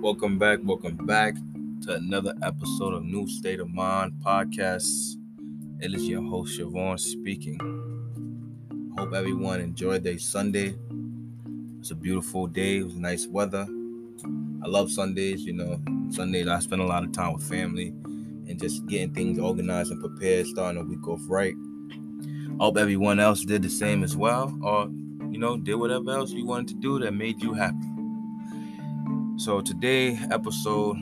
Welcome back. Welcome back to another episode of New State of Mind podcast. It is your host, Shavon, speaking. Hope everyone enjoyed their Sunday. It's a beautiful day. It was nice weather. I love Sundays. You know, Sundays I spend a lot of time with family and just getting things organized and prepared, starting a week off right. Hope everyone else did the same as well, or you know, did whatever else you wanted to do that made you happy. So today episode,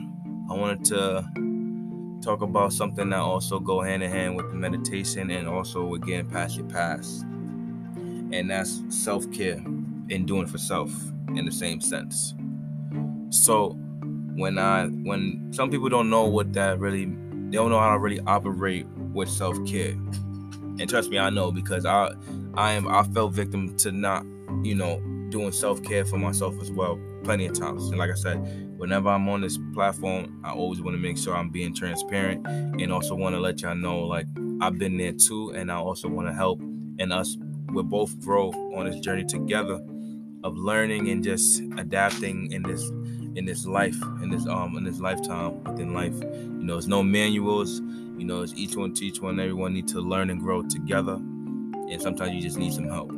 I wanted to talk about something that also go hand in hand with meditation and also again past your past, and that's self care and doing for self in the same sense. So when I when some people don't know what that really they don't know how to really operate with self care, and trust me, I know because I I am I fell victim to not you know doing self care for myself as well plenty of times. And like I said, whenever I'm on this platform, I always want to make sure I'm being transparent and also want to let y'all know like I've been there too, and I also want to help and us we both grow on this journey together of learning and just adapting in this in this life in this um in this lifetime within life. You know there's no manuals. You know it's each one teach one everyone need to learn and grow together. And sometimes you just need some help.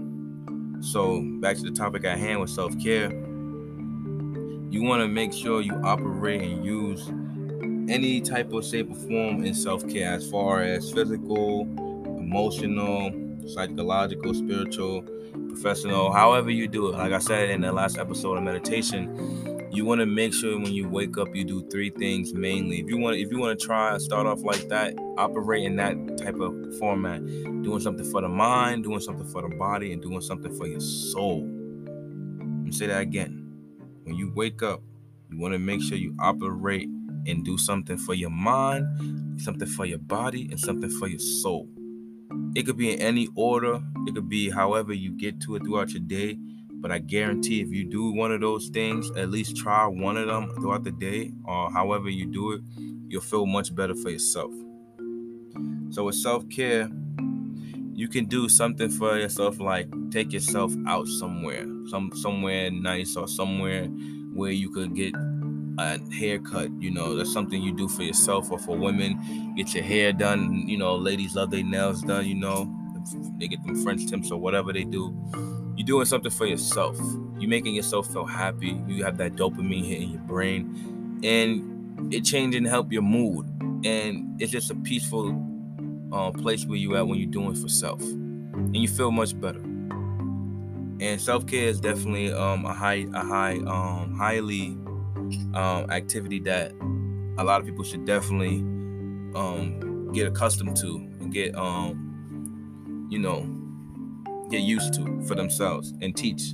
So back to the topic at hand with self-care you want to make sure you operate and use any type of shape or form in self-care as far as physical emotional psychological spiritual professional however you do it. Like i said in the last episode of meditation you want to make sure when you wake up you do three things mainly. If you want if you want to try start off like that operate in that type of format. Doing something for the mind doing something for the body and doing something for your soul. Let me say that again when you wake up, you want to make sure you operate and do something for your mind, something for your body, and something for your soul. It could be in any order, it could be however you get to it throughout your day. But I guarantee if you do one of those things, at least try one of them throughout the day, or however you do it, you'll feel much better for yourself. So, with self care, you can do something for yourself like take yourself out somewhere some somewhere nice or somewhere where you could get a haircut you know that's something you do for yourself or for women. Get your hair done you know ladies love their nails done you know they get them french tips or whatever they do. You're doing something for yourself. You're making yourself feel happy. You have that dopamine hitting your brain. And it change and help your mood. And it's just a peaceful uh, place where you at when you're doing for self, and you feel much better. And self care is definitely um, a high, a high, um, highly um, activity that a lot of people should definitely um, get accustomed to and get, um, you know, get used to for themselves and teach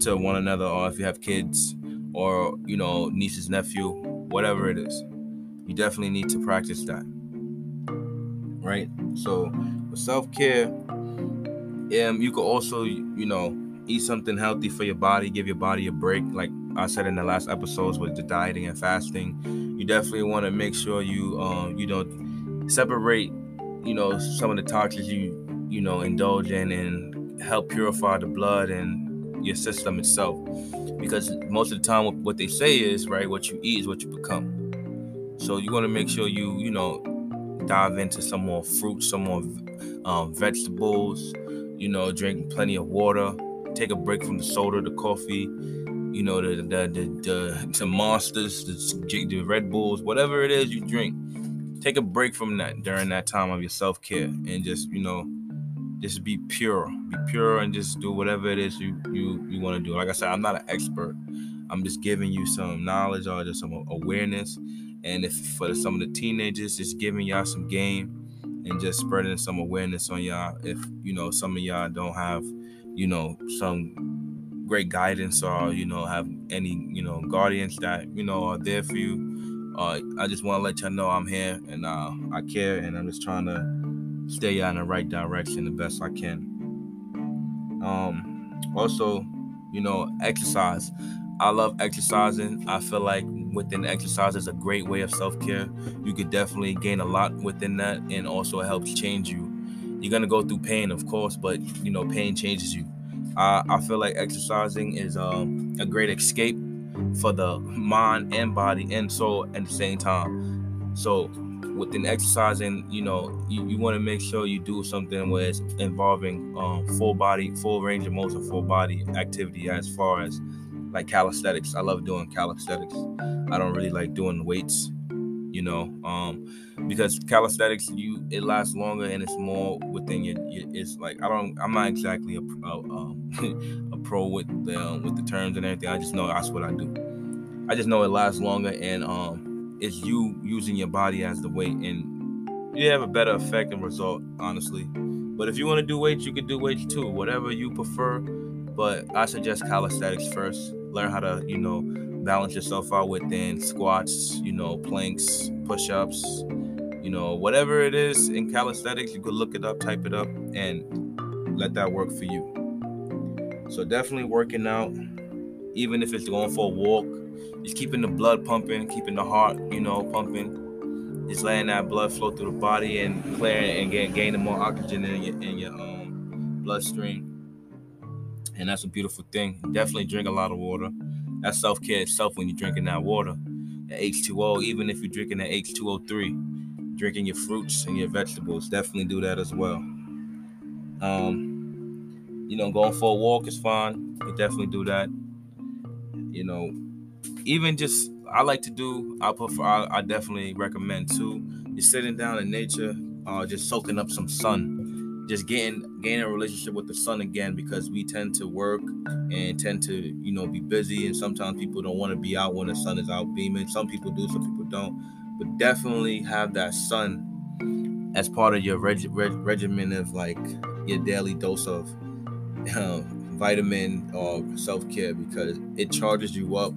to one another, or if you have kids or you know nieces, nephew, whatever it is, you definitely need to practice that right? So with self care, um, you could also, you know, eat something healthy for your body, give your body a break. Like I said in the last episodes with the dieting and fasting, you definitely want to make sure you, um, you know, separate, you know, some of the toxins you, you know, indulge in and help purify the blood and your system itself. Because most of the time, what they say is right, what you eat is what you become. So you want to make sure you, you know, dive into some more fruit, some more um, vegetables, you know, drink plenty of water, take a break from the soda, the coffee, you know, the the the, the, the monsters, the, the Red Bulls, whatever it is you drink. Take a break from that during that time of your self care and just, you know, just be pure. Be pure and just do whatever it is you you, you want to do. Like I said, I'm not an expert. I'm just giving you some knowledge or just some awareness and if for some of the teenagers, just giving y'all some game and just spreading some awareness on y'all. If you know some of y'all don't have, you know, some great guidance or you know have any you know guardians that you know are there for you. Uh, I just want to let y'all know I'm here and uh, I care and I'm just trying to stay y'all in the right direction the best I can. Um, also, you know, exercise. I love exercising. I feel like within exercise is a great way of self-care. You could definitely gain a lot within that and also it helps change you. You're gonna go through pain, of course, but you know, pain changes you. I, I feel like exercising is um, a great escape for the mind and body and soul at the same time. So within exercising, you know, you, you want to make sure you do something where it's involving um, full body, full range of motion, full body activity as far as like calisthenics. I love doing calisthenics. I don't really like doing weights, you know, um, because calisthenics you it lasts longer and it's more within your, your it's like I don't I'm not exactly a, a, um, a pro with the um, with the terms and everything. I just know that's what I do. I just know it lasts longer and um, it's you using your body as the weight and you have a better effect and result honestly. But if you want to do weights, you could do weights too, whatever you prefer. But I suggest calisthenics first learn how to, you know, balance yourself out within squats, you know, planks, push ups, you know, whatever it is in calisthenics, you could look it up, type it up, and let that work for you. So definitely working out, even if it's going for a walk, just keeping the blood pumping, keeping the heart, you know, pumping, just letting that blood flow through the body and clearing and getting, gaining more oxygen in your, in your um, bloodstream and that's a beautiful thing. Definitely drink a lot of water. That's self care itself when you're drinking that water. The H2O, even if you're drinking the H2O3, drinking your fruits and your vegetables, definitely do that as well. Um, you know, going for a walk is fine. You definitely do that. You know, even just I like to do. I prefer. I, I definitely recommend too. You're sitting down in nature, uh, just soaking up some sun just getting gaining a relationship with the sun again because we tend to work and tend to you know be busy. And sometimes people don't want to be out when the sun is out beaming. Some people do some people don't. But definitely have that sun as part of your reg- reg- regimen of like your daily dose of um, vitamin or self-care because it charges you up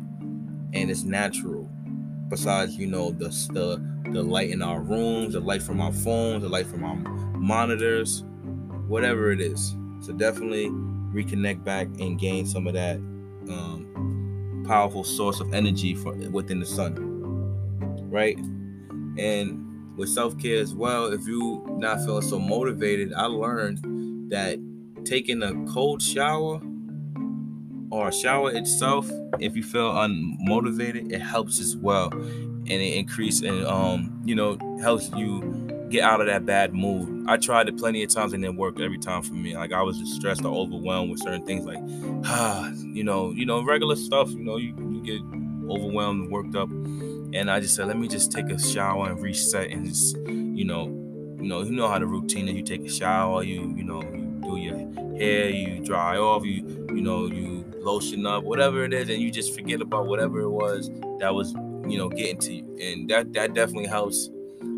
and it's natural. Besides you know the the the light in our rooms the light from our phones the light from our monitors whatever it is. So definitely reconnect back and gain some of that um, powerful source of energy from within the sun, right? And with self care as well, if you not feeling so motivated, I learned that taking a cold shower or a shower itself, if you feel unmotivated, it helps as well, and it increase and um you know helps you get out of that bad mood. I tried it plenty of times and it worked every time for me. Like I was just stressed or overwhelmed with certain things, like ah, you know, you know, regular stuff. You know, you, you get overwhelmed and worked up, and I just said, let me just take a shower and reset and just, you know, you know, you know how the routine is. You take a shower, you you know, you do your hair, you dry off, you you know, you lotion up, whatever it is, and you just forget about whatever it was that was you know getting to you, and that that definitely helps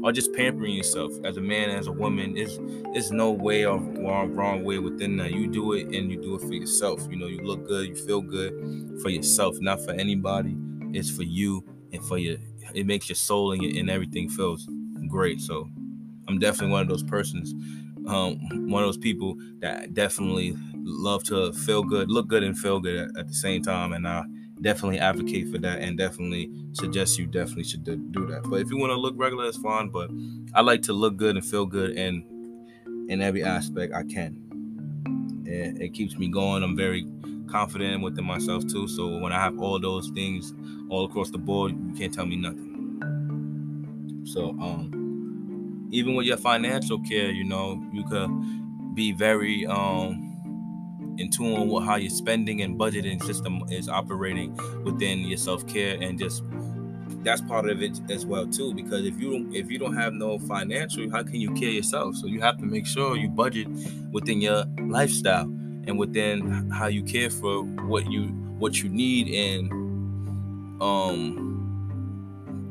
or just pampering yourself as a man, as a woman. Is there's no way or wrong, wrong way within that. You do it and you do it for yourself. You know, you look good, you feel good for yourself, not for anybody. It's for you and for your. It makes your soul and, your, and everything feels great. So, I'm definitely one of those persons, um, one of those people that definitely love to feel good, look good, and feel good at, at the same time. And I definitely advocate for that and definitely suggest you definitely should do that. But if you want to look regular, it's fine. But I like to look good and feel good in in every aspect I can. And it keeps me going. I'm very confident within myself too. So when I have all those things all across the board, you can't tell me nothing. So um even with your financial care, you know, you could be very um in tune with how your spending and budgeting system is operating within your self-care and just that's part of it as well too because if you don't if you don't have no financial how can you care yourself? So you have to make sure you budget within your lifestyle and within how you care for what you what you need and um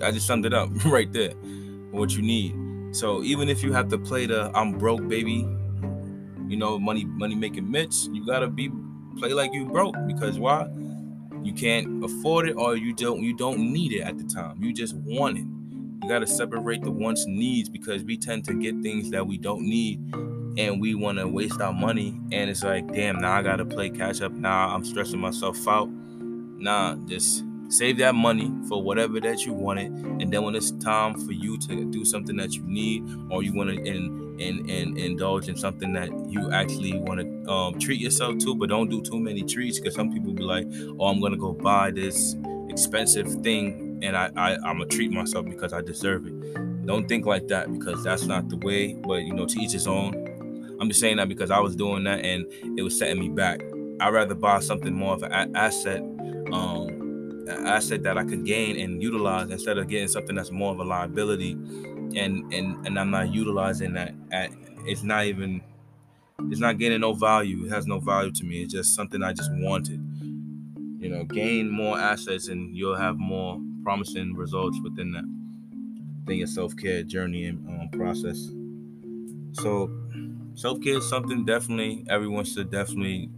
I just summed it up right there what you need. So even if you have to play the I'm broke baby you know, money money making Mitch, you gotta be play like you broke because why? You can't afford it or you don't you don't need it at the time. You just want it. You gotta separate the wants needs because we tend to get things that we don't need and we want to waste our money and it's like damn now i gotta play catch up now i'm stressing myself out nah just save that money for whatever that you wanted and then when it's time for you to do something that you need or you want to in and and indulge in something that you actually want to um, treat yourself to, but don't do too many treats because some people be like, "Oh, I'm gonna go buy this expensive thing and I, I I'm gonna treat myself because I deserve it. Don't think like that because that's not the way. But you know, to each his own. I'm just saying that because I was doing that and it was setting me back. I'd rather buy something more of an asset, um, asset that I could gain and utilize instead of getting something that's more of a liability, and and and I'm not utilizing that. At, it's not even, it's not gaining no value. It has no value to me. It's just something I just wanted. You know, gain more assets and you'll have more promising results within that, within your self care journey and um, process. So, self care is something definitely everyone should definitely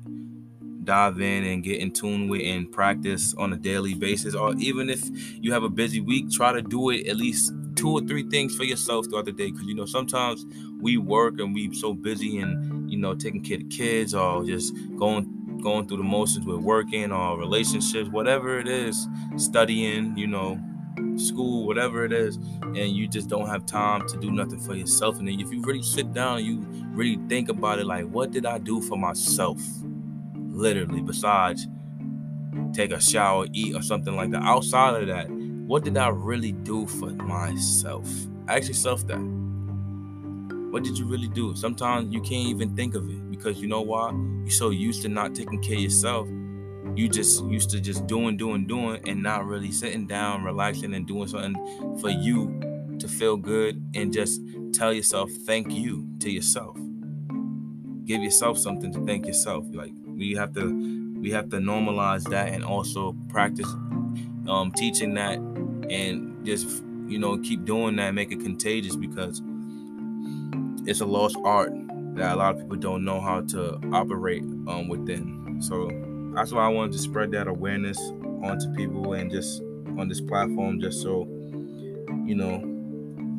dive in and get in tune with and practice on a daily basis. Or even if you have a busy week, try to do it at least two or three things for yourself throughout the day. Because you know sometimes we work and we so busy and you know taking care of kids or just going going through the motions with working or relationships, whatever it is, studying, you know, school, whatever it is, and you just don't have time to do nothing for yourself. And then if you really sit down, you really think about it like, what did I do for myself? Literally, besides take a shower, eat, or something like that. Outside of that, what did I really do for myself? Ask yourself that. What did you really do? Sometimes you can't even think of it because you know why? You're so used to not taking care of yourself. You just used to just doing, doing, doing, and not really sitting down, relaxing, and doing something for you to feel good and just tell yourself thank you to yourself. Give yourself something to thank yourself. Like we have to we have to normalize that and also practice um, teaching that and just you know keep doing that make it contagious because it's a lost art that a lot of people don't know how to operate um, within. So that's why i wanted to spread that awareness onto people and just on this platform just so you know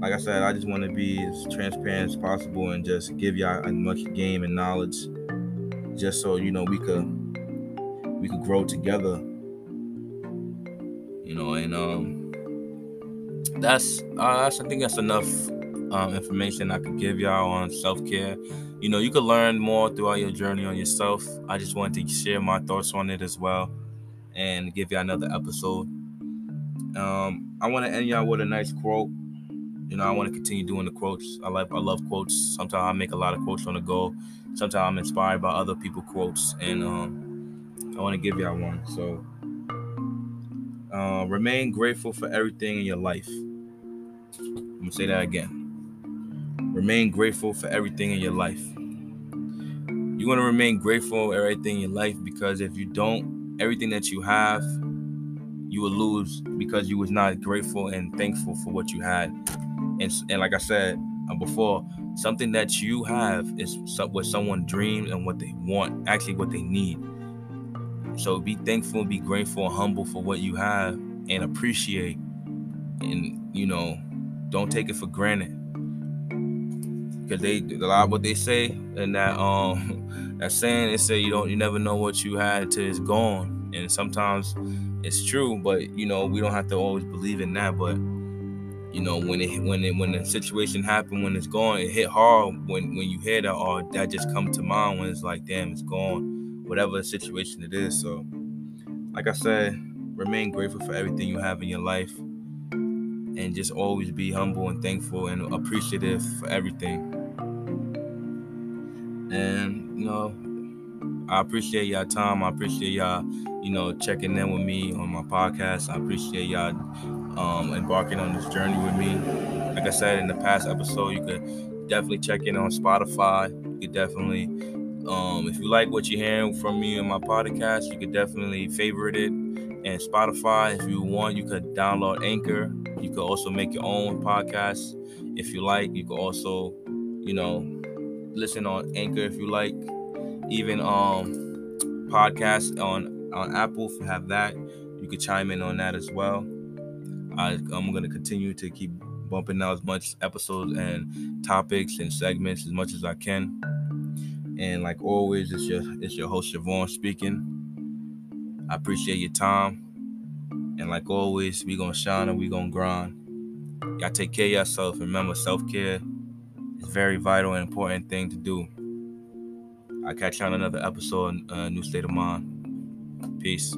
like i said i just want to be as transparent as possible and just give y'all as much game and knowledge just so you know we could we could grow together you know and um that's uh, that's i think that's enough um, information i could give y'all on self-care. You know you could learn more throughout your journey on yourself. I just wanted to share my thoughts on it as well and give y'all another episode. Um i want to end y'all with a nice quote you know, I want to continue doing the quotes. I like I love quotes. Sometimes I make a lot of quotes on the go. Sometimes I'm inspired by other people quotes, and um, I want to give y'all one. So, uh, remain grateful for everything in your life. I'm gonna say that again. Remain grateful for everything in your life. You want to remain grateful for everything in your life because if you don't, everything that you have, you will lose because you was not grateful and thankful for what you had and and like I said uh, before, something that you have is what someone dreams and what they want, actually what they need. So be thankful, be grateful, and humble for what you have, and appreciate. And you know, don't take it for granted. Because they a lot of what they say and that um that saying they say you don't you never know what you had until it's gone. And sometimes it's true, but you know, we don't have to always believe in that. But you know when it when it when the situation happened when it's gone it hit hard when when you hear that or that just come to mind when it's like damn it's gone whatever situation it is. So like i said remain grateful for everything you have in your life and just always be humble and thankful and appreciative for everything. And you know i appreciate y'all time. I appreciate y'all you know checking in with me on my podcast. I appreciate y'all um, embarking on this journey with me. Like I said in the past episode, you could definitely check in on Spotify. You could definitely, um, if you like what you're hearing from me in my podcast, you could definitely favorite it. And Spotify, if you want, you could download Anchor. You could also make your own podcast if you like. You could also, you know, listen on Anchor if you like. Even um podcast on on Apple if you have that. You could chime in on that as well. I, I'm going to continue to keep bumping out as much episodes and topics and segments as much as I can. And like always, it's your it's your host Shavon speaking. I appreciate your time. And like always, we gonna shine and we gonna grind. Y'all take care of yourself. Remember, self-care is very vital and important thing to do. I'll catch you on another episode, uh, New State of Mind. Peace.